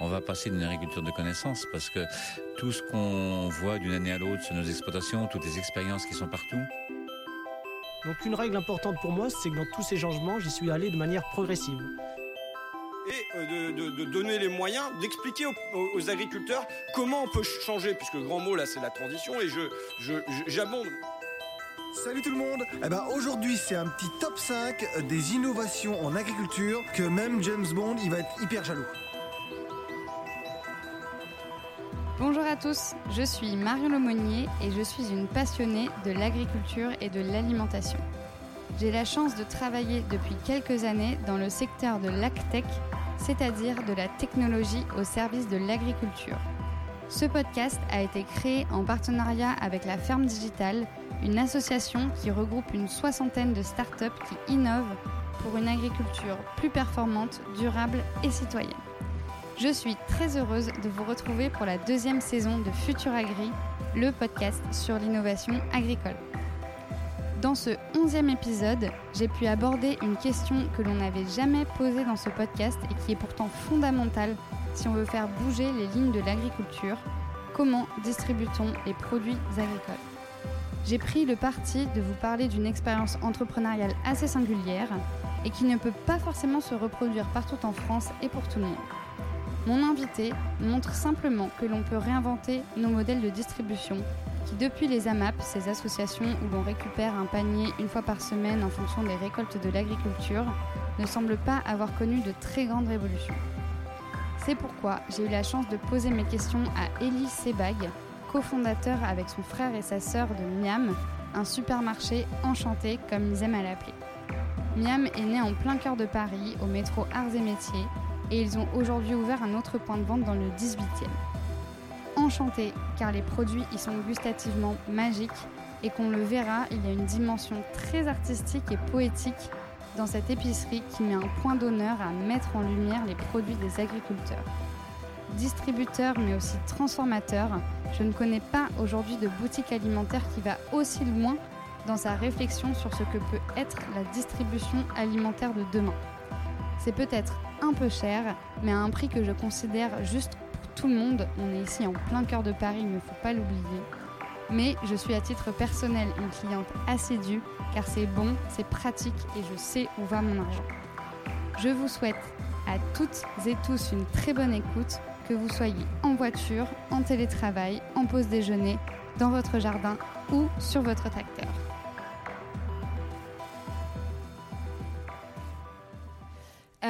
on va passer d'une agriculture de connaissance parce que tout ce qu'on voit d'une année à l'autre sur nos exploitations, toutes les expériences qui sont partout. Donc une règle importante pour moi, c'est que dans tous ces changements, j'y suis allé de manière progressive. Et euh, de, donner les moyens, d'expliquer aux, agriculteurs comment on peut changer, puisque le grand mot là c'est la transition, et je j'abonde. Salut tout le monde eh ben, Aujourd'hui c'est un petit top 5 des innovations en agriculture que même James Bond il va être hyper jaloux. Bonjour à tous, je suis Marion Lemonnier et je suis une passionnée de l'agriculture et de l'alimentation. J'ai la chance de travailler depuis quelques années dans le secteur de l'AgTech, c'est-à-dire de la technologie au service de l'agriculture. Ce podcast a été créé en partenariat avec la Ferme Digitale, une association qui regroupe une soixantaine de startups qui innovent pour une agriculture plus performante, durable et citoyenne. Je suis très heureuse de vous retrouver pour la deuxième saison de Futur Agri, le podcast sur l'innovation agricole. Dans ce onzième épisode, j'ai pu aborder une question que l'on n'avait jamais posée dans ce podcast et qui est pourtant fondamentale si on veut faire bouger les lignes de l'agriculture. Comment distribue-t-on les produits agricoles? J'ai pris le parti de vous parler d'une expérience entrepreneuriale assez singulière et qui ne peut pas forcément se reproduire partout en France et pour tout le monde. Mon invité montre simplement que l'on peut réinventer nos modèles de distribution qui, depuis les AMAP, ces associations où l'on récupère un panier une fois par semaine en fonction des récoltes de l'agriculture, ne semblent pas avoir connu de très grandes révolutions. C'est pourquoi j'ai eu la chance de poser mes questions à Elie Sebag, cofondateur avec son frère et sa sœur de Miam, un supermarché enchanté comme ils aiment à l'appeler. Miam est né en plein cœur de Paris, au métro Arts et Métiers, et ils ont aujourd'hui ouvert un autre point de vente dans le 18e. Enchanté car les produits y sont gustativement magiques et qu'on le verra, il y a une dimension très artistique et poétique dans cette épicerie qui met un point d'honneur à mettre en lumière les produits des agriculteurs. Distributeur mais aussi transformateur, je ne connais pas aujourd'hui de boutique alimentaire qui va aussi loin dans sa réflexion sur ce que peut être la distribution alimentaire de demain. C'est peut-être un peu cher, mais à un prix que je considère juste pour tout le monde. On est ici en plein cœur de Paris, il ne faut pas l'oublier. Mais je suis à titre personnel une cliente assidue car c'est bon, c'est pratique et je sais où va mon argent. Je vous souhaite à toutes et tous une très bonne écoute, que vous soyez en voiture, en télétravail, en pause déjeuner, dans votre jardin ou sur votre tracteur.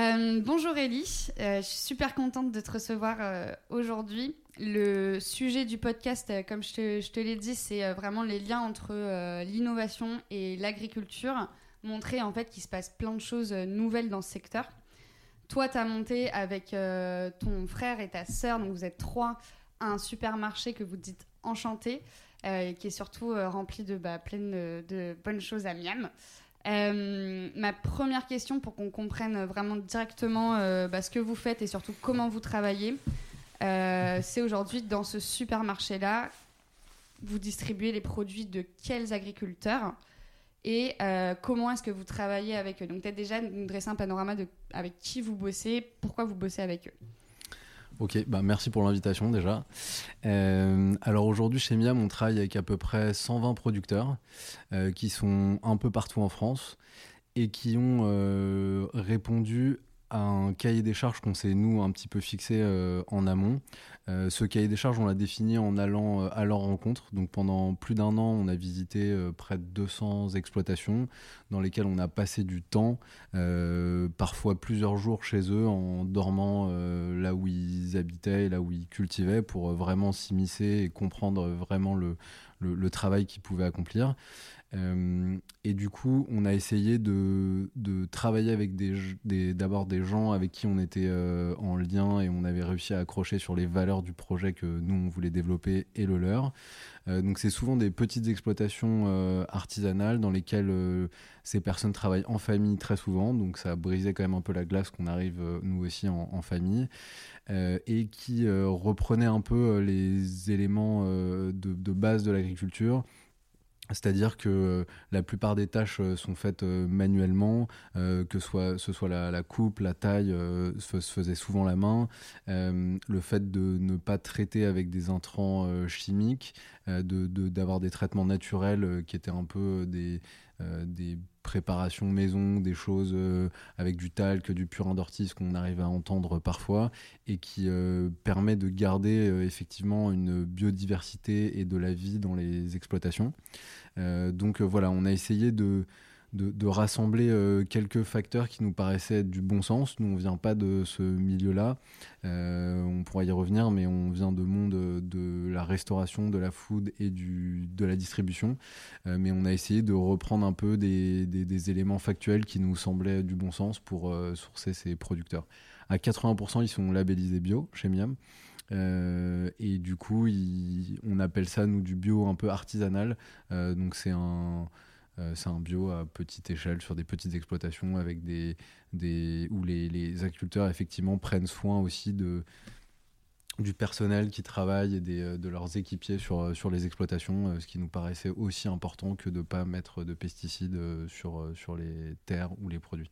Euh, bonjour Ellie, euh, je suis super contente de te recevoir euh, aujourd'hui. Le sujet du podcast, comme je te, l'ai dit, c'est vraiment les liens entre l'innovation et l'agriculture, montrer en fait qu'il se passe plein de choses nouvelles dans ce secteur. Toi, tu as monté avec ton frère et ta sœur, donc vous êtes trois, un supermarché que vous dites enchanté, qui est surtout rempli de bah, plein de bonnes choses à Miam. Euh, ma première question pour qu'on comprenne vraiment directement euh, bah, ce que vous faites et surtout comment vous travaillez, euh, c'est aujourd'hui dans ce supermarché-là, vous distribuez les produits de quels agriculteurs et comment est-ce que vous travaillez avec eux? Donc peut-être déjà nous dresser un panorama de avec qui vous bossez, pourquoi vous bossez avec eux. Ok, bah merci pour l'invitation déjà. Euh, alors aujourd'hui chez Miam, on travaille avec à peu près 120 producteurs euh, qui sont un peu partout en France et qui ont euh, répondu un cahier des charges qu'on s'est nous un petit peu fixé euh, en amont. Euh, ce cahier des charges, on l'a défini en allant euh, à leur rencontre. Donc pendant plus d'un an, on a visité près de 200 exploitations dans lesquelles on a passé du temps, parfois plusieurs jours chez eux, en dormant là où ils habitaient, là où ils cultivaient, pour vraiment s'immiscer et comprendre vraiment le, le, le travail qu'ils pouvaient accomplir. Euh, et du coup, on a essayé de, travailler avec des, d'abord des gens avec qui on était euh, en lien et on avait réussi à accrocher sur les valeurs du projet que nous on voulait développer et le leur. Euh, donc c'est souvent des petites exploitations artisanales dans lesquelles ces personnes travaillent en famille très souvent, donc ça a brisé quand même un peu la glace qu'on arrive nous aussi en, famille et qui reprenait un peu les éléments de base de l'agriculture C'est-à-dire que euh, la plupart des tâches euh, sont faites euh, manuellement, que ce soit la, coupe, la taille, se, faisait souvent la main. le fait de ne pas traiter avec des intrants chimiques, d'avoir de, d'avoir des traitements naturels qui étaient un peu des, des préparation maison, des choses euh, avec du talc, du purin d'ortie, qu'on arrive à entendre parfois, et qui euh, permet de garder euh, effectivement une biodiversité et de la vie dans les exploitations. donc voilà, on a essayé de de, rassembler euh, quelques facteurs qui nous paraissaient du bon sens. Nous, on vient pas de ce milieu-là. Euh, on pourra y revenir, mais on vient de monde de la restauration, de la food et du, de la distribution. Euh, mais on a essayé de reprendre un peu des, des, éléments factuels qui nous semblaient du bon sens pour sourcer ces producteurs. À 80%, ils sont labellisés bio chez Miam. et du coup, on appelle ça, nous, du bio un peu artisanal. donc, c'est un euh, c'est un bio à petite échelle sur des petites exploitations avec des, des où les, agriculteurs effectivement prennent soin aussi de du personnel qui travaille et des, de leurs équipiers sur, sur les exploitations, euh, ce qui nous paraissait aussi important que de ne pas mettre de pesticides euh, sur, sur les terres ou les produits.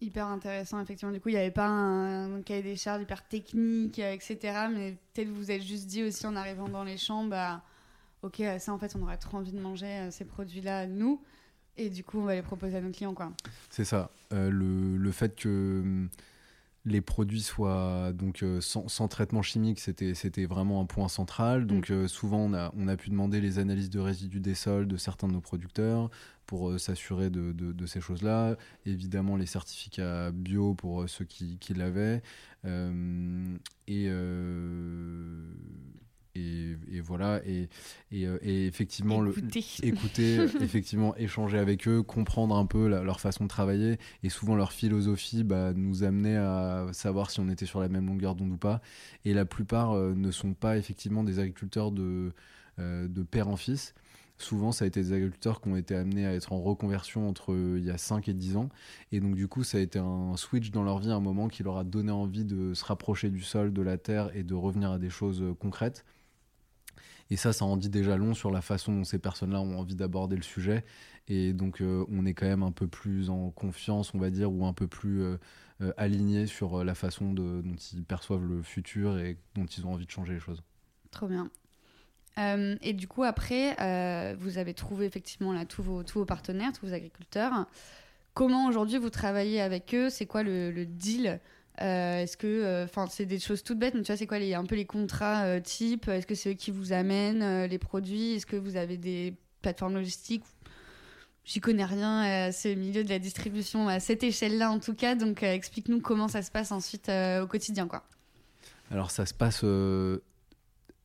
Hyper intéressant, effectivement. Du coup, il n'y avait pas un, cahier des charges hyper technique, etc. Mais peut-être vous vous êtes juste dit aussi en arrivant dans les champs, bah, ok, ça en fait, on aurait trop envie de manger ces produits-là, nous. Et du coup, on va les proposer à nos clients, quoi. C'est ça. Euh, le, le, fait que hum, les produits soient donc euh, sans, sans, traitement chimique, c'était c'était vraiment un point central. Donc mm. euh, souvent, on a, on a pu demander les analyses de résidus des sols de certains de nos producteurs pour s'assurer de, de, de, ces choses-là. Évidemment, les certificats bio pour ceux qui, qui l'avaient. et et, voilà et, euh, et, effectivement écouter, le, écouter effectivement échanger avec eux comprendre un peu leur façon de travailler et souvent leur philosophie bah, nous amenait à savoir si on était sur la même longueur d'onde ou pas et la plupart euh, ne sont pas effectivement des agriculteurs de, euh, de père en fils souvent ça a été des agriculteurs qui ont été amenés à être en reconversion entre il y a 5 et 10 ans. Et donc du coup ça a été un switch dans leur vie, un moment qui leur a donné envie de se rapprocher du sol, de la terre et de revenir à des choses concrètes. Et ça, ça en dit déjà long sur la façon dont ces personnes-là ont envie d'aborder le sujet. Et donc, euh, on est quand même un peu plus en confiance, on va dire, ou un peu plus euh, euh, aligné sur la façon dont ils perçoivent le futur et dont ils ont envie de changer les choses. Trop bien. et du coup, après, vous avez trouvé effectivement là, tous, vos, partenaires, tous vos agriculteurs. Comment aujourd'hui vous travaillez avec eux? C'est quoi le, deal? euh, est-ce que, euh, enfin, c'est des choses toutes bêtes, mais tu vois, c'est quoi les, un peu les contrats euh, type Est-ce que c'est eux qui vous amènent les produits Est-ce que vous avez des plateformes logistiques J'y connais rien, c'est le milieu de la distribution à cette échelle-là en tout cas, donc explique-nous comment ça se passe ensuite au quotidien, quoi. Alors ça se passe,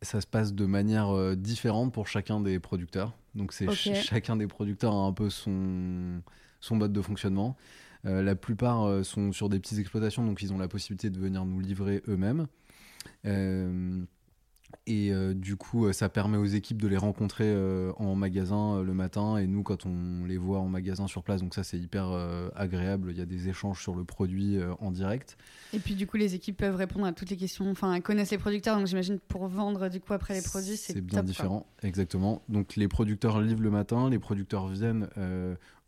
ça se passe de manière différente pour chacun des producteurs. Donc c'est chacun des producteurs a un peu son son mode de fonctionnement. Euh, la plupart euh, sont sur des petites exploitations, donc ils ont la possibilité de venir nous livrer eux-mêmes. Euh, et du coup, ça permet aux équipes de les rencontrer en magasin le matin et nous quand on les voit en magasin sur place. Donc ça, c'est hyper agréable. Il y a des échanges sur le produit en direct. Et puis du coup, les équipes peuvent répondre à toutes les questions. Enfin, elles connaissent les producteurs, donc j'imagine pour vendre du coup après les produits, c'est bien différent. Exactement. Donc les producteurs livrent le matin, les producteurs viennent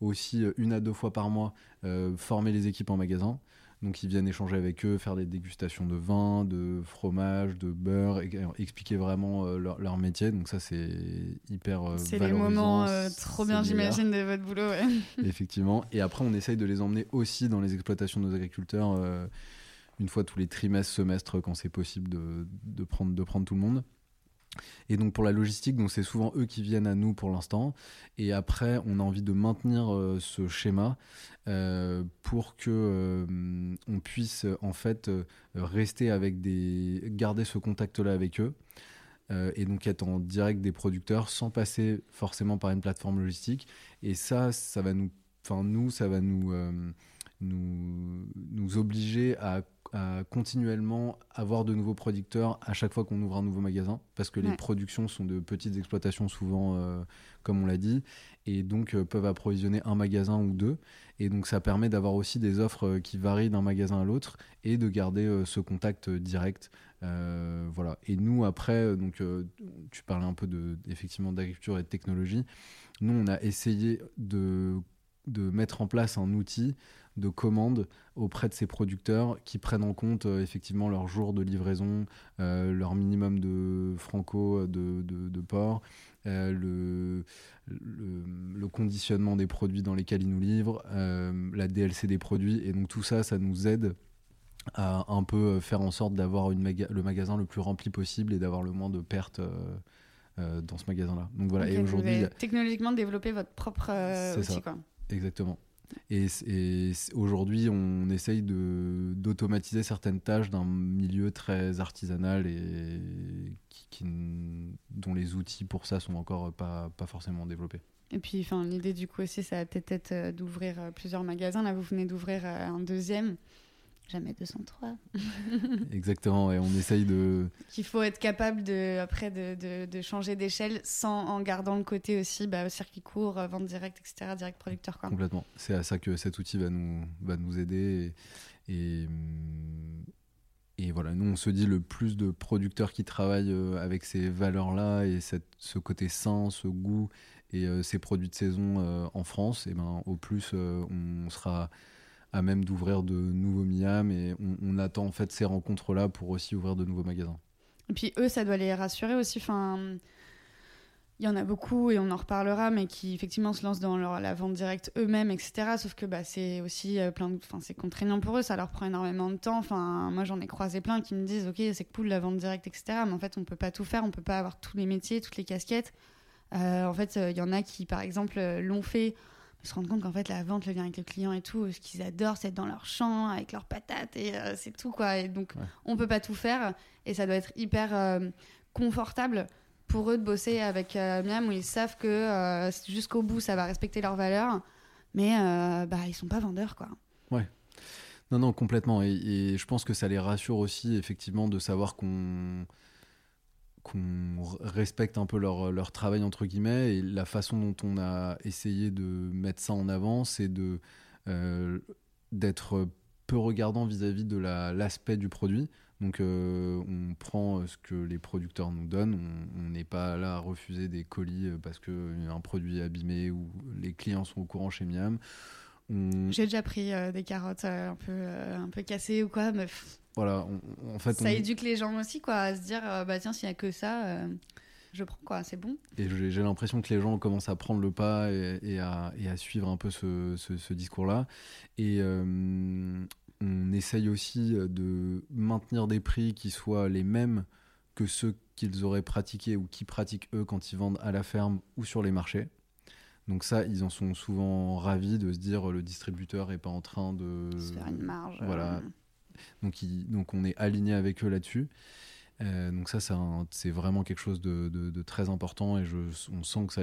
aussi euh, une à deux fois par mois euh, former les équipes en magasin. Donc ils viennent échanger avec eux, faire des dégustations de vin, de fromage, de beurre, et, expliquer vraiment euh, leur, métier. Donc ça c'est hyper C'est les moments trop bien j'imagine de votre boulot. Effectivement. Et après on essaye de les emmener aussi dans les exploitations de nos agriculteurs une fois tous les trimestres, semestres quand c'est possible de, de, prendre, de prendre tout le monde. Et donc pour la logistique, donc c'est souvent eux qui viennent à nous pour l'instant. Et après, on a envie de maintenir euh, ce schéma euh, pour que euh, on puisse en fait rester avec des, garder ce contact-là avec eux. et donc être en direct des producteurs sans passer forcément par une plateforme logistique. Et ça, ça va nous, enfin nous, ça va nous, nous, nous obliger à à continuellement avoir de nouveaux producteurs à chaque fois qu'on ouvre un nouveau magasin, parce que les productions sont de petites exploitations souvent, euh, comme on l'a dit, et donc euh, peuvent approvisionner un magasin ou deux. Et donc ça permet d'avoir aussi des offres euh, qui varient d'un magasin à l'autre et de garder ce contact direct voilà. Et nous, après, donc, tu parlais un peu de, effectivement d'agriculture et de technologie. Nous, on a essayé de, de mettre en place un outil de commande auprès de ces producteurs qui prennent en compte effectivement leur jour de livraison, leur minimum de franco de, de, de port, le, le, conditionnement des produits dans lesquels ils nous livrent, euh, la DLC des produits. Et donc tout ça, ça nous aide à un peu faire en sorte d'avoir le magasin le plus rempli possible et d'avoir le moins de pertes. Euh, euh, dans ce magasin-là. Donc voilà. et aujourd'hui, technologiquement développer votre propre outil, quoi. Exactement. Et, aujourd'hui, on essaye d'automatiser certaines tâches d'un milieu très artisanal et dont les outils pour ça sont encore pas, pas forcément développés. Et puis, l'idée du coup aussi, ça a peut-être euh, d'ouvrir euh, plusieurs magasins. Là, vous venez d'ouvrir euh, un deuxième. Jamais 203. Exactement, et on essaye de. Qu'il faut être capable de, après de, de, changer d'échelle sans en gardant le côté aussi bah, circuit court, vente directe, etc., direct producteur. Quoi. Complètement. C'est à ça que cet outil va nous, va nous aider. Et, et, et, voilà, nous on se dit le plus de producteurs qui travaillent euh, avec ces valeurs-là et cette, ce côté sain, ce goût et euh, ces produits de saison euh, en France, et ben, au plus on sera à même d'ouvrir de nouveaux Miam et on, attend en fait ces rencontres-là pour aussi ouvrir de nouveaux magasins. Et puis eux, ça doit les rassurer aussi. Enfin, il y en a beaucoup et on en reparlera, mais qui effectivement se lancent dans leur, la vente directe eux-mêmes, etc. Sauf que bah, c'est aussi euh, plein, enfin c'est contraignant pour eux, ça leur prend énormément de temps. Enfin, moi j'en ai croisé plein qui me disent, ok, c'est cool la vente directe, etc. Mais en fait, on peut pas tout faire, on peut pas avoir tous les métiers, toutes les casquettes. Euh, en fait, il y en a qui, par exemple, l'ont fait se rendre compte qu'en fait la vente, le lien avec le client et tout, ce qu'ils adorent, c'est être dans leur champ avec leurs patates et euh, c'est tout quoi. Et donc on peut pas tout faire et ça doit être hyper euh, confortable pour eux de bosser avec euh, Miam où ils savent que jusqu'au bout ça va respecter leurs valeurs, mais bah ils sont pas vendeurs quoi. Ouais. Non non complètement et, et je pense que ça les rassure aussi effectivement de savoir qu'on qu'on respecte un peu leur, leur, travail entre guillemets et la façon dont on a essayé de mettre ça en avant c'est de euh, d'être peu regardant vis-à-vis de l'aspect du produit. Donc euh, on prend ce que les producteurs nous donnent. On n'est pas là à refuser des colis parce que un produit est abîmé ou les clients sont au courant chez Miam. J'ai déjà pris euh, des carottes un peu un peu cassées ou quoi mais voilà, en fait, ça éduque les gens aussi, quoi, à se dire, euh, bah tiens, s'il n'y a que ça, euh, je prends, quoi, c'est bon. Et j'ai l'impression que les gens commencent à prendre le pas et, à, suivre un peu ce, discours-là. Et euh, on essaye aussi de maintenir des prix qui soient les mêmes que ceux qu'ils auraient pratiqués ou qui pratiquent eux quand ils vendent à la ferme ou sur les marchés. Donc ça, ils en sont souvent ravis de se dire le distributeur est pas en train de se faire une marge. Voilà, donc, on est aligné avec eux là-dessus. Euh, donc ça, c'est vraiment quelque chose de, très important et je, on sent que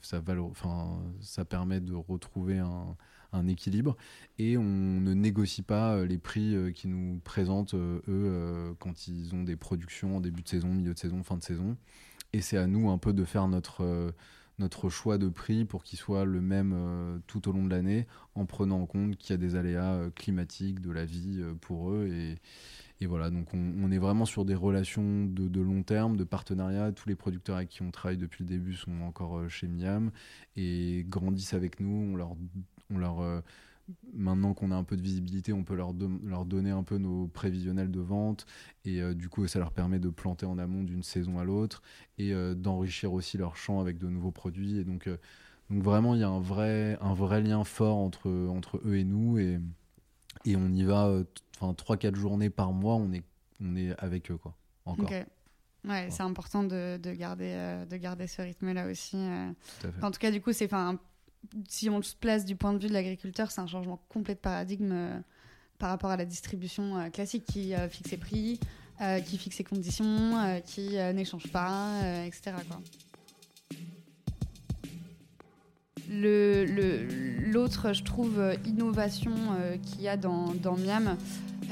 ça, permet de retrouver un, équilibre et on ne négocie pas euh, les prix euh, qu'ils nous présentent eux quand ils ont des productions en début de saison, milieu de saison, fin de saison. Et c'est à nous un peu de faire notre notre choix de prix pour qu'il soit le même euh, tout au long de l'année, en prenant en compte qu'il y a des aléas euh, climatiques de la vie euh, pour eux. Et, voilà, donc on, est vraiment sur des relations de, long terme, de partenariat. Tous les producteurs avec qui on travaille depuis le début sont encore chez Miam et grandissent avec nous. On leur, on leur maintenant qu'on a un peu de visibilité, on peut leur, leur donner un peu nos prévisionnels de vente. Et euh, du coup ça leur permet de planter en amont d'une saison à l'autre et euh, d'enrichir aussi leur champ avec de nouveaux produits. Et donc, euh, donc vraiment il y a un vrai, un vrai lien fort entre, entre eux et nous. Et, et on y va enfin 3-4 journées par mois on est, on est avec eux quoi. Encore. Ouais, c'est important de, de garder, de garder ce rythme-là aussi. en tout cas, du coup, c'est si on se place du point de vue de l'agriculteur, c'est un changement complet de paradigme euh, par rapport à la distribution euh, classique qui euh, fixe ses prix, qui fixe ses conditions, qui n'échange pas, etc. L'autre, je trouve, innovation qu'il y a dans, dans Miam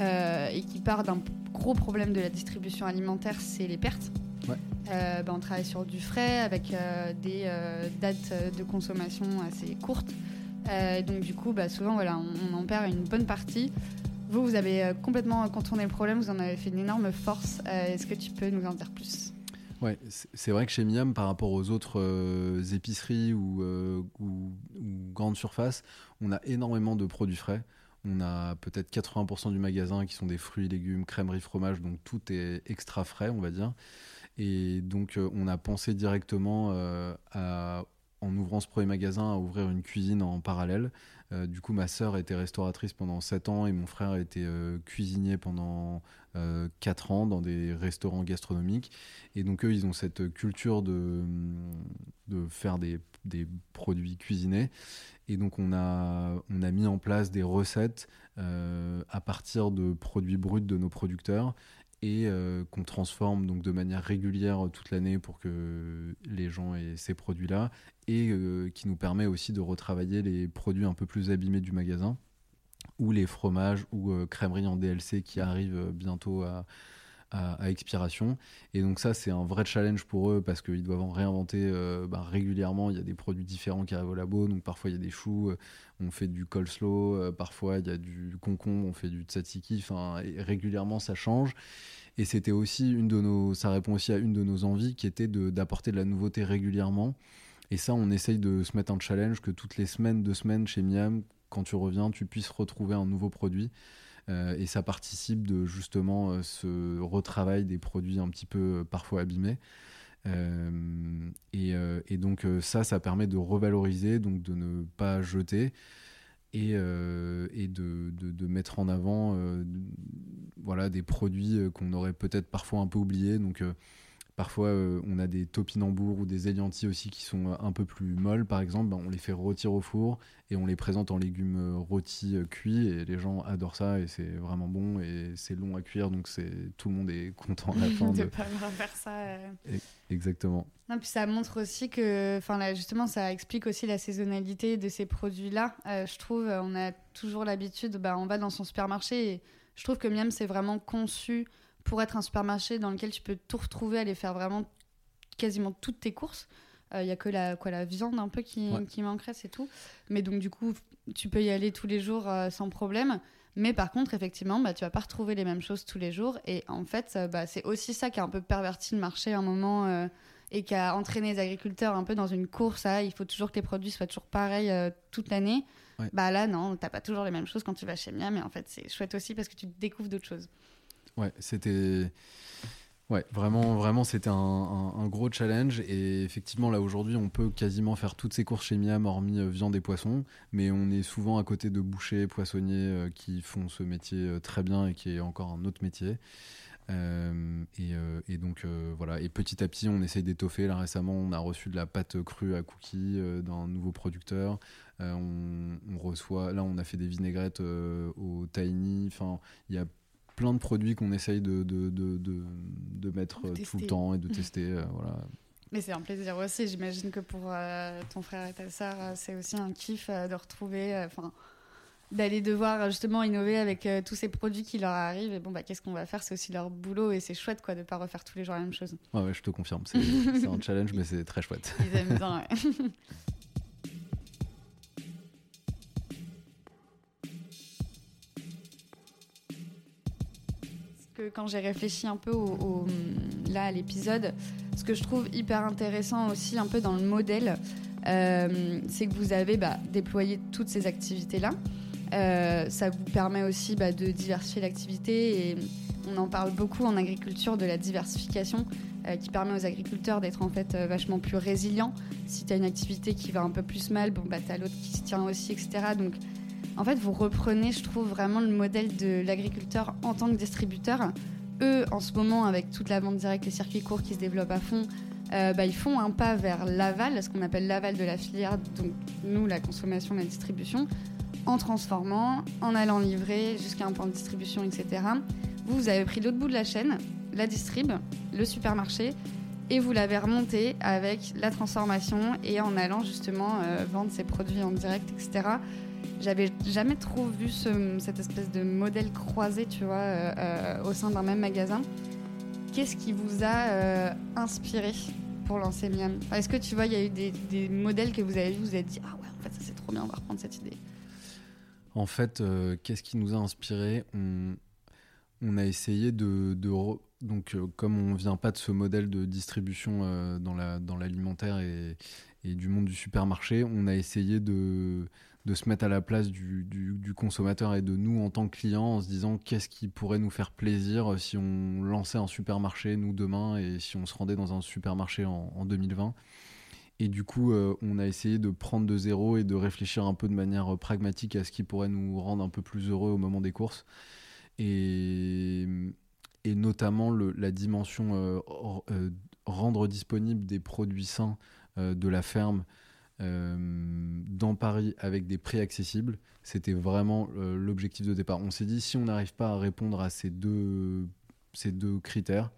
et qui part d'un gros problème de la distribution alimentaire, c'est les pertes. Euh, ben, on travaille sur du frais avec euh, des euh, dates de consommation assez courtes. donc du coup, bah, souvent, voilà, on, en perd une bonne partie. Vous, vous avez complètement contourné le problème, vous en avez fait une énorme force. Euh, Est-ce que tu peux nous en dire plus? Ouais, c'est vrai que chez Miam, par rapport aux autres euh, épiceries ou, euh, ou- ou grandes surfaces, on a énormément de produits frais. On a peut-être 80% du magasin qui sont des fruits, légumes, crèmeries, fromage, donc tout est extra frais, on va dire. Et donc, euh, on a pensé directement, euh, en ouvrant ce premier magasin, à ouvrir une cuisine en parallèle. Euh, du coup, ma sœur était restauratrice pendant 7 ans et mon frère était euh, cuisinier pendant 4 ans dans des restaurants gastronomiques. Et donc, eux, ils ont cette culture de, de faire des, des produits cuisinés. Et donc, on a, on a mis en place des recettes euh, à partir de produits bruts de nos producteurs et euh, qu'on transforme donc de manière régulière toute l'année pour que les gens aient ces produits-là et euh, qui nous permet aussi de retravailler les produits un peu plus abîmés du magasin ou les fromages ou euh, crèmeries en DLC qui arrivent euh, bientôt à, à- expiration. Et donc ça, c'est un vrai challenge pour eux parce qu'ils doivent en réinventer euh, bah, régulièrement. Il y a des produits différents qui arrivent au labo. Donc parfois, il y a des choux, euh, on fait du coleslaw. euh, parfois, il y a du concombre, on fait du tzatziki. Enfin, régulièrement, ça change. Et c'était aussi une de nos... Ça répond aussi à une de nos envies qui était de- d'apporter de la nouveauté régulièrement. Et ça, on essaye de se mettre un challenge que toutes les semaines, deux semaines chez Miam, quand tu reviens, tu puisses retrouver un nouveau produit. Euh, et ça participe de justement euh, ce retravail des produits un petit peu euh, parfois abîmés. Et, donc ça, ça permet de revaloriser, donc de ne pas jeter et, de, mettre en avant voilà, des produits qu'on aurait peut-être parfois un peu oubliés. Donc Parfois, euh, on a des topinambours ou des éliantis aussi qui sont euh, un peu plus molles, par exemple. Ben, on les fait rôtir au four et on les présente en légumes euh, rôtis euh, cuits et les gens adorent ça et c'est vraiment bon et c'est long à cuire donc c'est tout le monde est content à la fin. de de- pas avoir faire ça. euh. Exactement. Non, puis ça montre aussi que, enfin là, justement, ça explique aussi la saisonnalité de ces produits-là. Euh, je trouve, on a toujours l'habitude, bah, on va dans son supermarché et je trouve que Miam, c'est vraiment conçu pour être un supermarché dans lequel tu peux tout retrouver, aller faire vraiment quasiment toutes tes courses. Il y a que la, quoi, la viande un peu qui, Ouais. qui manquerait, c'est tout. Mais donc, du coup, tu peux y aller tous les jours euh, sans problème. Mais par contre, effectivement, bah, tu vas pas retrouver les mêmes choses tous les jours. Et en fait, euh, bah, c'est aussi ça qui a un peu perverti le marché à un moment euh, et qui a entraîné les agriculteurs un peu dans une course à il faut toujours que les produits soient toujours pareils euh, toute l'année. Ouais. Bah là, non, t'as pas toujours les mêmes choses quand tu vas chez Miam. Mais en fait, c'est chouette aussi parce que tu découvres d'autres choses. Ouais, c'était. Ouais, vraiment, vraiment, c'était un, gros challenge. Et effectivement, là, aujourd'hui, on peut quasiment faire toutes ces courses chez Miam, hormis euh, viande et poisson. Mais on est souvent à côté de bouchers, poissonniers euh, qui font ce métier euh, très bien et qui est encore un autre métier. Et, donc, voilà. Et petit à petit, on essaye d'étoffer. Là, récemment, on a reçu de la pâte crue à cookies d'un nouveau producteur. On, on reçoit. Là, on a fait des vinaigrettes au Tiny. Enfin, il y a plein de produits qu'on essaye de, de, de, de, mettre euh, tout le temps et de tester. euh, voilà. Mais c'est un plaisir aussi. J'imagine que pour euh, ton frère et ta sœur, c'est aussi un kiff euh, de retrouver, euh, enfin, d'aller devoir justement innover avec tous ces produits qui leur arrivent. Et bon, bah, qu'est-ce qu'on va faire? C'est aussi leur boulot et c'est chouette quoi de pas refaire tous les jours la même chose. Ouais, ouais, je te confirme. C'est c'est un challenge, mais c'est très chouette. Ils aiment bien. ouais. que quand j'ai réfléchi un peu au, au- là à l'épisode, ce que je trouve hyper intéressant aussi un peu dans le modèle, euh, c'est que vous avez bah, déployé toutes ces activités là. Euh, ça vous permet aussi bah, de diversifier l'activité et on en parle beaucoup en agriculture de la diversification euh, qui permet aux agriculteurs d'être en fait vachement plus résilients. Si tu as une activité qui va un peu plus mal, bon bah tu as l'autre qui se tient aussi, etc. Donc en fait, vous reprenez, je trouve, vraiment le modèle de l'agriculteur en tant que distributeur. Eux, en ce moment, avec toute la vente directe, les circuits courts qui se développent à fond, euh, bah, ils font un pas vers l'aval, ce qu'on appelle l'aval de la filière, donc nous, la consommation, la distribution, en transformant, en allant livrer jusqu'à un point de distribution, etc. Vous, vous avez pris l'autre bout de la chaîne, la distrib, le supermarché, et vous l'avez remonté avec la transformation et en allant justement euh, vendre ses produits en direct, etc. J'avais jamais trop vu ce- cette espèce de modèle croisé, tu vois, euh, euh, au sein d'un même magasin. Qu'est-ce qui vous a euh, inspiré pour lancer Miam? Enfin, Est-ce que tu vois, il y a eu des, modèles que vous avez vus, vous avez dit ah ouais, en fait ça c'est trop bien, on va reprendre cette idée. En fait, qu'est-ce qui nous a inspiré? On, a essayé de, donc comme on vient pas de ce modèle de distribution dans la dans l'alimentaire et, et, du monde du supermarché, on a essayé de de se mettre à la place du, du, consommateur et de nous en tant que clients en se disant qu'est-ce qui pourrait nous faire plaisir si on lançait un supermarché nous demain et si on se rendait dans un supermarché en, en 2020 et du coup, euh, on a essayé de prendre de zéro et de réfléchir un peu de manière pragmatique à ce qui pourrait nous rendre un peu plus heureux au moment des courses. Et, et notamment la dimension euh, euh, rendre disponible des produits sains de la ferme dans Paris avec des prix accessibles. C'était vraiment l'objectif de départ. On s'est dit, si on n'arrive pas à répondre à ces deux, critères,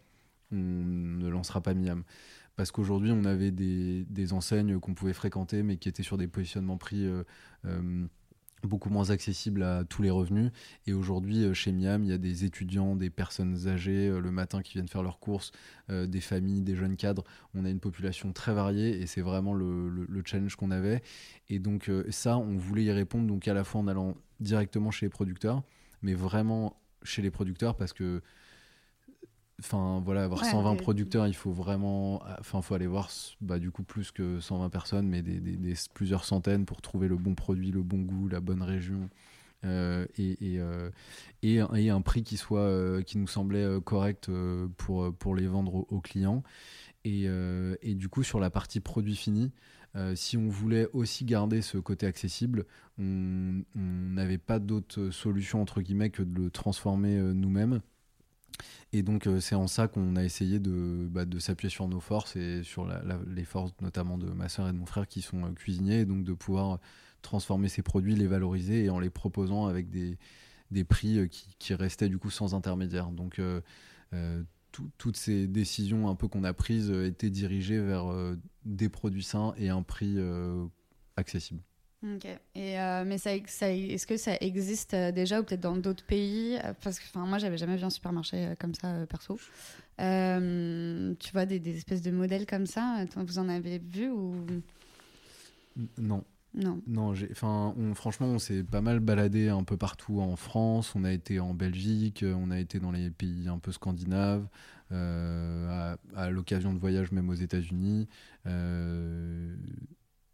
on ne lancera pas Miam parce qu'aujourd'hui on avait des, enseignes qu'on pouvait fréquenter mais qui étaient sur des positionnements euh, euh, beaucoup moins accessibles à tous les revenus. Et aujourd'hui euh, chez Miam il y a des étudiants des personnes âgées euh, le matin qui viennent faire leurs courses euh, des familles des jeunes cadres. On a une population très variée et c'est vraiment le, le, le challenge qu'on avait. Et donc ça on voulait y répondre donc à la fois en allant directement chez les producteurs mais vraiment chez les producteurs parce que enfin voilà avoir Ouais, 120 mais- producteurs il faut vraiment enfin faut aller voir bah, du coup plus que 120 personnes mais des, des- des- plusieurs centaines pour trouver le bon produit le bon goût la bonne région euh, et, et, euh, et, un- et un prix qui soit euh, qui nous semblait euh, correct euh, pour pour les vendre aux, aux clients et, euh, et du coup sur la partie produit fini euh, si on voulait aussi garder ce côté accessible, on n'avait pas d'autre solution entre guillemets que de le transformer euh, nous-mêmes. Et donc euh, c'est en ça qu'on a essayé de, bah, s'appuyer sur nos forces et sur les forces notamment de ma soeur et de mon frère qui sont euh, cuisiniers, et donc de pouvoir transformer ces produits, les valoriser et en les proposant avec des, prix euh, qui, restaient du coup sans intermédiaire. Donc euh, euh, tout- toutes ces décisions un peu qu'on a prises euh, étaient dirigées vers euh, des produits sains et un prix euh, accessible. Ok. Et euh, mais ça, ça, est-ce que ça existe euh, déjà ou peut-être dans d'autres pays Euh, Parce que enfin, moi, j'avais jamais vu un supermarché comme ça perso. Euh, tu vois des, des espèces de modèles comme ça. Vous en avez vu ou? Non. non Non, enfin, on, franchement, on s'est pas mal baladé un peu partout en France. On a été en Belgique, on a été dans les pays un peu scandinaves, euh, à, à l'occasion de voyages même aux États-Unis. Euh,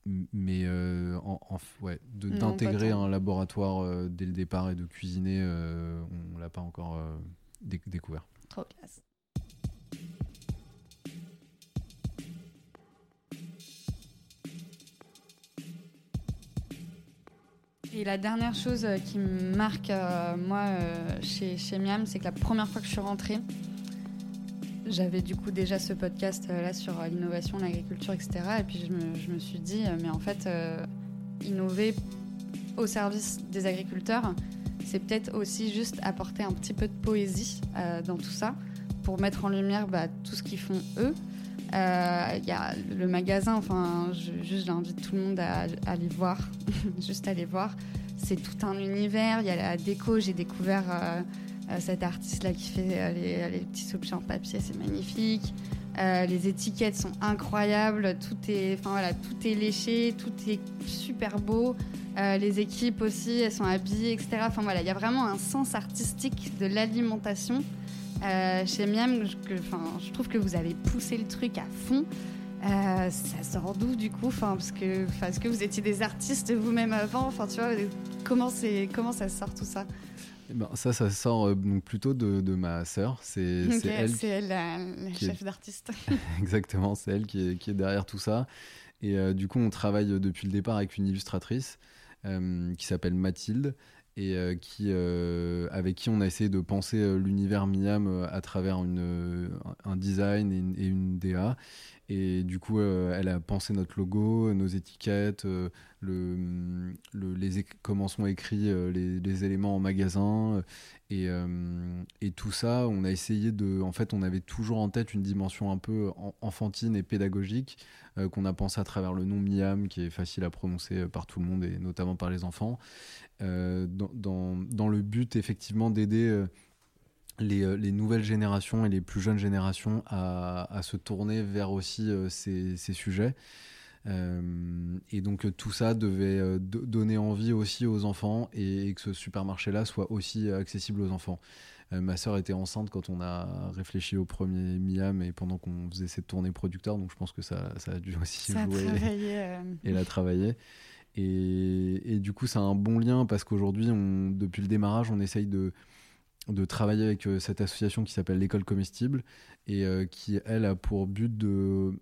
mais euh, en, ouais, d'intégrer un laboratoire euh, dès le départ et de cuisiner, euh, on l'a pas encore euh, dé- découvert. Trop classe. Et la dernière chose qui me marque, euh, moi, euh, chez, chez Miam, c'est que la première fois que je suis rentrée, j'avais du coup déjà ce podcast euh, là sur euh, l'innovation, l'agriculture, etc. Et puis je me, suis dit, euh, mais en fait, innover au service des agriculteurs, c'est peut-être aussi juste apporter un petit peu de poésie dans tout ça pour mettre en lumière bah, tout ce qu'ils font eux. Il y a le magasin, enfin, je, juste j'invite tout le monde à, aller voir, juste aller voir. C'est tout un univers. Il y a la déco. J'ai découvert cet artiste là qui fait euh, les, les petits objets en papier, c'est magnifique. Euh, les étiquettes sont incroyables. Tout est, enfin voilà, tout est léché, tout est super beau. Euh, les équipes aussi, elles sont habillées, etc. Enfin voilà, il y a vraiment un sens artistique de l'alimentation euh, chez Miam. Que, je trouve que vous avez poussé le truc à fond. Euh, ça sort d'où du coup? Enfin, parce que, Est-ce que vous étiez des artistes vous-même avant? Enfin, tu vois, comment, comment ça sort tout ça? Ben, ça, ça sort euh, donc plutôt de, de ma sœur. C'est, elle elle la, la qui est- chef d'artiste. Exactement, c'est elle qui est, qui est derrière tout ça. Et euh, du coup, on travaille depuis le départ avec une illustratrice euh, qui s'appelle Mathilde et qui, avec qui on a essayé de penser l'univers Miam à travers une, un design et une, et une DA. Et du coup, elle a pensé notre logo, nos étiquettes, le, le- les, comment sont écrits euh, les, éléments en magasin. euh, Et, euh, et tout ça, on a essayé de. En fait, on avait toujours en tête une dimension un peu en- enfantine et pédagogique qu'on a pensé à travers le nom Miam, qui est facile à prononcer par tout le monde et notamment par les enfants, dans, dans, le but effectivement d'aider. les, les nouvelles générations et les plus jeunes générations à, se tourner vers aussi ces sujets. Et donc tout ça devait donner envie aussi aux enfants et, que ce supermarché-là soit aussi accessible aux enfants. ma sœur était enceinte quand on a réfléchi au premier Miam et pendant qu'on faisait cette tournée producteur, donc je pense que ça, ça a dû aussi jouer et, et la travailler. Et, du coup, c'est un bon lien parce qu'aujourd'hui, depuis le démarrage, on essaye de, de travailler avec euh, cette association qui s'appelle l'école comestible et euh, qui, elle, a pour but de,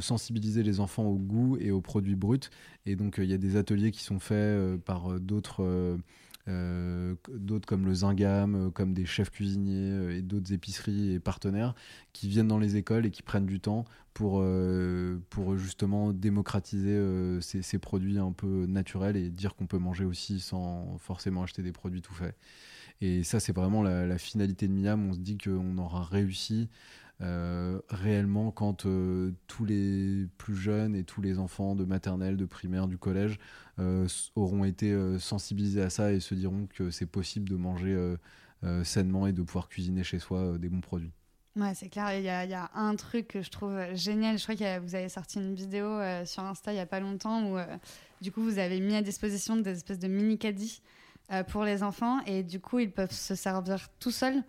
sensibiliser les enfants au goût et aux produits bruts. Et donc, euh, il y a des ateliers qui sont faits par d'autres comme le Zingam, comme des chefs cuisiniers et d'autres épiceries et partenaires qui viennent dans les écoles et qui prennent du temps pour, pour justement démocratiser ces, produits un peu naturels et dire qu'on peut manger aussi sans forcément acheter des produits tout faits. Et ça, c'est vraiment la, finalité de Miam. On se dit qu'on aura réussi euh, réellement quand euh, tous les plus jeunes et tous les enfants de maternelle, de primaire, du collège euh, auront été sensibilisés à ça et se diront que c'est possible de manger sainement et de pouvoir cuisiner chez soi des bons produits. Ouais, c'est clair. Il y, a, y, a un truc que je trouve génial. Je crois que vous avez sorti une vidéo sur Insta il n'y a pas longtemps où, du coup, vous avez mis à disposition des espèces de mini caddies pour les enfants et du coup, ils peuvent se servir tout seuls.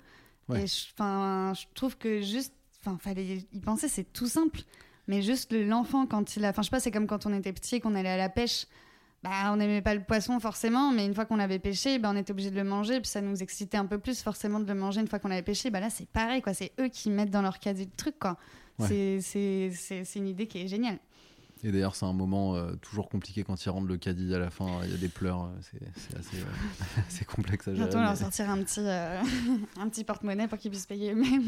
Et je, je trouve que juste Enfin, fallait y penser, c'est tout simple. Mais juste l'enfant, quand il a. Enfin, je sais pas, c'est comme quand on était petit et qu'on allait à la pêche. Bah, on n'aimait pas le poisson forcément, mais une fois qu'on l'avait pêché, bah, on était obligé de le manger, puis ça nous excitait un peu plus forcément de le manger une fois qu'on l'avait pêché. Bah, là, c'est pareil, quoi. C'est eux qui mettent dans leur caddie le truc, quoi. C'est une idée qui est géniale. Et d'ailleurs, c'est un moment euh, toujours compliqué quand ils rendent le caddie à la fin. Il y a des pleurs, euh, c'est assez, euh, complexe à gérer. Bientôt, leur sortir un petit, un petit porte-monnaie pour qu'ils puissent payer eux-mêmes.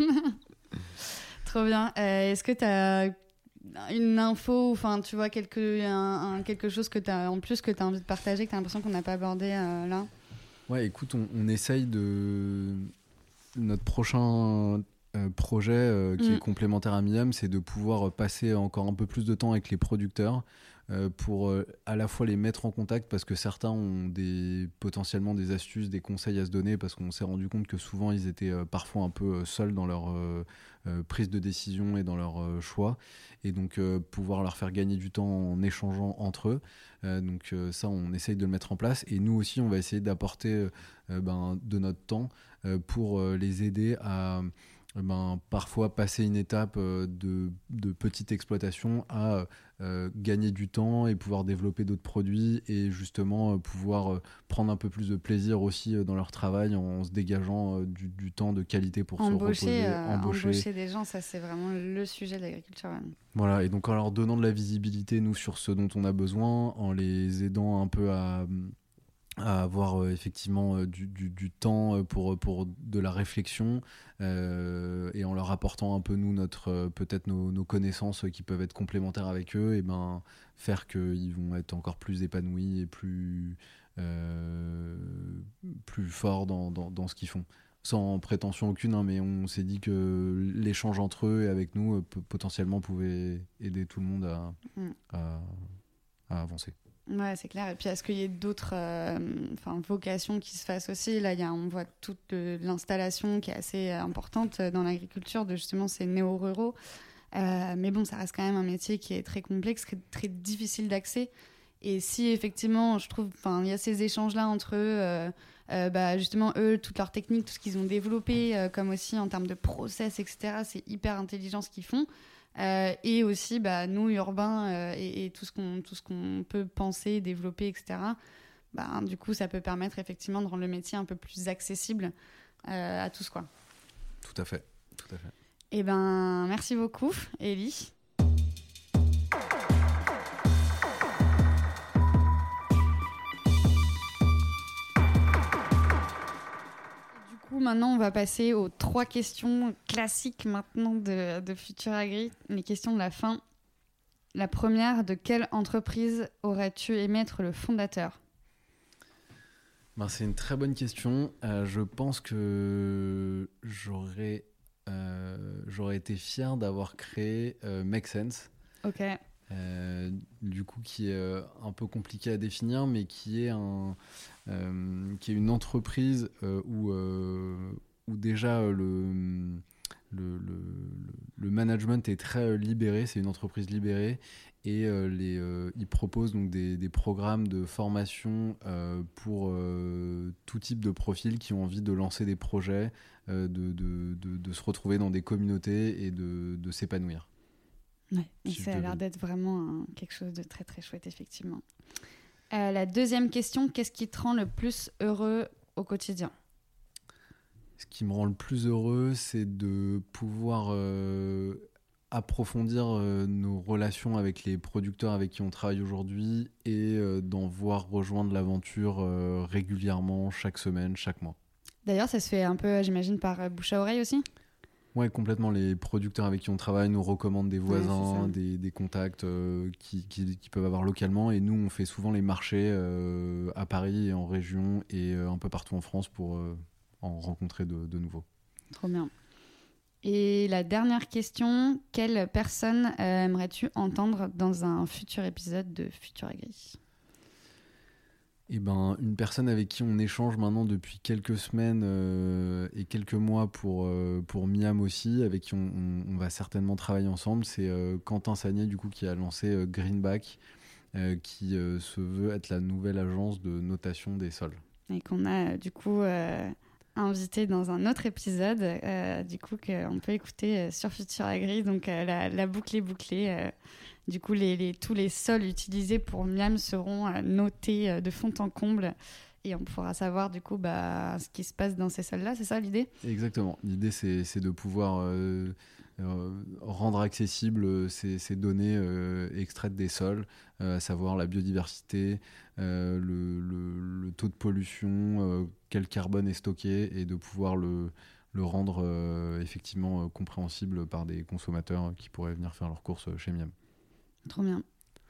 Trop bien. Est-ce que tu as une info, enfin, tu vois, quelque, un, quelque chose que as, en plus que tu as envie de partager, que tu as l'impression qu'on n'a pas abordé là? Ouais, écoute, on, on, essaye de. Notre prochain euh, projet euh, qui est mm. complémentaire à Miam, c'est de pouvoir passer encore un peu plus de temps avec les producteurs euh, pour à la fois les mettre en contact parce que certains ont des, potentiellement des astuces, des conseils à se donner parce qu'on s'est rendu compte que souvent ils étaient parfois un peu seuls dans leur prise de décision et dans leur choix et donc pouvoir leur faire gagner du temps en échangeant entre eux. donc ça, on essaye de le mettre en place et nous aussi, on va essayer d'apporter ben, de notre temps pour les aider à ben, parfois passer une étape euh, de, de petite exploitation à euh, gagner du temps et pouvoir développer d'autres produits et justement euh, pouvoir prendre un peu plus de plaisir aussi dans leur travail en, se dégageant du, du, temps de qualité pour embaucher, se reposer. embaucher. embaucher des gens, ça c'est vraiment le sujet de l'agriculture. Voilà, et donc en leur donnant de la visibilité, nous, sur ce dont on a besoin, en les aidant un peu à à avoir euh, effectivement euh, du, du, temps euh, pour, pour de la réflexion et en leur apportant un peu nous notre peut-être nos, nos, connaissances qui peuvent être complémentaires avec eux et ben faire qu'ils vont être encore plus épanouis et plus plus forts dans, dans, dans ce qu'ils font sans prétention aucune hein, mais on s'est dit que l'échange entre eux et avec nous potentiellement pouvait aider tout le monde à, mm. à, à avancer Ouais, c'est clair. Et puis, est-ce qu'il y a d'autres euh, vocations qui se fassent aussi? Là, y a, on voit toute l'installation qui est assez euh, importante dans l'agriculture de justement ces néo-ruraux. Euh, mais bon, ça reste quand même un métier qui est très complexe, très difficile d'accès. Et si effectivement, je trouve, il y a ces échanges-là entre eux, bah, justement, eux, toutes leurs techniques, tout ce qu'ils ont développé, comme aussi en termes de process, etc., c'est hyper intelligent ce qu'ils font. Euh, et aussi, bah, nous, urbains, euh, et, tout ce qu'on tout ce qu'on peut penser, développer, etc. Bah, du coup, ça peut permettre effectivement de rendre le métier un peu plus accessible euh, à tous, quoi. Tout à fait, tout à fait. Eh ben, merci beaucoup, Ellie. Maintenant, on va passer aux trois questions classiques maintenant de, de Futur Agri, les questions de la fin. La première, de quelle entreprise aurais-tu aimé être le fondateur? Ben, C'est une très bonne question. Euh, je pense que j'aurais euh, j'aurais été fier d'avoir créé euh, Make Sense. Ok. Euh, du coup qui est euh, un peu compliqué à définir, mais qui est, euh, une entreprise où, déjà le, management est très libéré, c'est une entreprise libérée et les, ils proposent donc des, programmes de formation pour tout type de profils qui ont envie de lancer des projets, de, de, se retrouver dans des communautés et de, s'épanouir. Ouais, ça a l'air d'être vraiment quelque chose de très très chouette, effectivement. la deuxième question, qu'est-ce qui te rend le plus heureux au quotidien? Ce qui me rend le plus heureux, c'est de pouvoir euh, approfondir euh, nos relations avec les producteurs avec qui on travaille aujourd'hui et euh, d'en voir rejoindre l'aventure régulièrement, chaque semaine, chaque mois. D'ailleurs, ça se fait un peu, j'imagine, par bouche à oreille aussi? Oui, complètement. Les producteurs avec qui on travaille nous recommandent des voisins, des, contacts qui, qui, peuvent avoir localement. Et nous, on fait souvent les marchés à Paris et en région et un peu partout en France pour en rencontrer de, de nouveaux. Trop bien. Et la dernière question, quelle personne euh, aimerais-tu entendre dans un futur épisode de Futur Agri eh ben, une personne avec qui on échange maintenant depuis quelques semaines euh, et quelques mois pour, euh, pour Miam aussi, avec qui on, va certainement travailler ensemble, c'est Quentin Sagné du coup, qui a lancé Greenback, qui se veut être la nouvelle agence de notation des sols. Et qu'on a du coup invité dans un autre épisode, euh, du coup, qu'on peut écouter euh, sur Futur Agri. Donc, euh, la, boucle est bouclée. Du coup, tous les sols utilisés pour Miam seront notés de fond en comble. Et on pourra savoir, du coup, bah, ce qui se passe dans ces sols-là. C'est ça l'idée? Exactement. L'idée, c'est de pouvoir rendre accessibles ces, données extraites des sols, à savoir la biodiversité, le, taux de pollution, quel carbone est stocké et de pouvoir le, le rendre euh, effectivement euh, compréhensible par des consommateurs qui pourraient venir faire leurs courses chez Miam. Trop bien.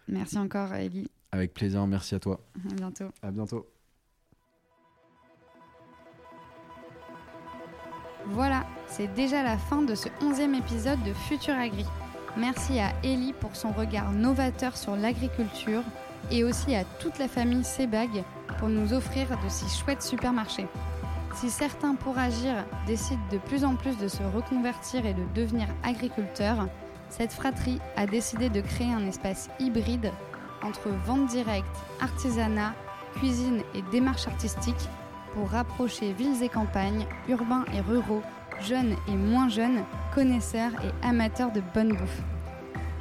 Merci encore, Ellie. Avec plaisir, merci à toi. À bientôt. À bientôt. Voilà, c'est déjà la fin de ce onzième épisode de Futur Agri. Merci à Ellie pour son regard novateur sur l'agriculture et aussi à toute la famille Sebag pour nous offrir de si chouettes supermarchés. Si certains pour agir décident de plus en plus de se reconvertir et de devenir agriculteurs, cette fratrie a décidé de créer un espace hybride entre vente directe, artisanat, cuisine et démarche artistique pour rapprocher villes et campagnes, urbains et ruraux, jeunes et moins jeunes, connaisseurs et amateurs de bonne bouffe.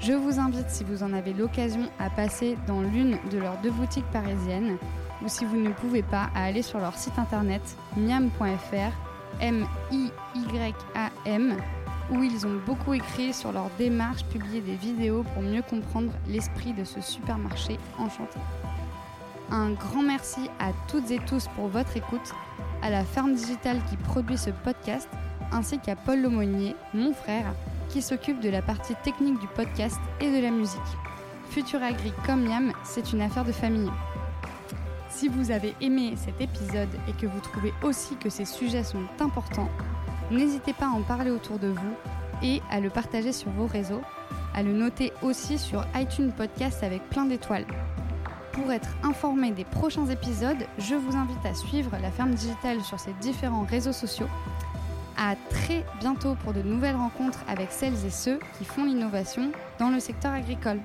Je vous invite, si vous en avez l'occasion, à passer dans l'une de leurs deux boutiques parisiennes ou si vous ne pouvez pas, à aller sur leur site internet miam.fr, M-I-Y-A-M, où ils ont beaucoup écrit sur leur démarche, publié des vidéos pour mieux comprendre l'esprit de ce supermarché enchanté. Un grand merci à toutes et tous pour votre écoute, à la ferme digitale qui produit ce podcast, ainsi qu'à Paul Lomonier, mon frère, qui s'occupe de la partie technique du podcast et de la musique. Futur Agri comme Miam, c'est une affaire de famille. Si vous avez aimé cet épisode et que vous trouvez aussi que ces sujets sont importants, n'hésitez pas à en parler autour de vous et à le partager sur vos réseaux, à le noter aussi sur iTunes Podcast avec plein d'étoiles. Pour être informé des prochains épisodes, je vous invite à suivre la ferme digitale sur ses différents réseaux sociaux à très bientôt pour de nouvelles rencontres avec celles et ceux qui font l'innovation dans le secteur agricole.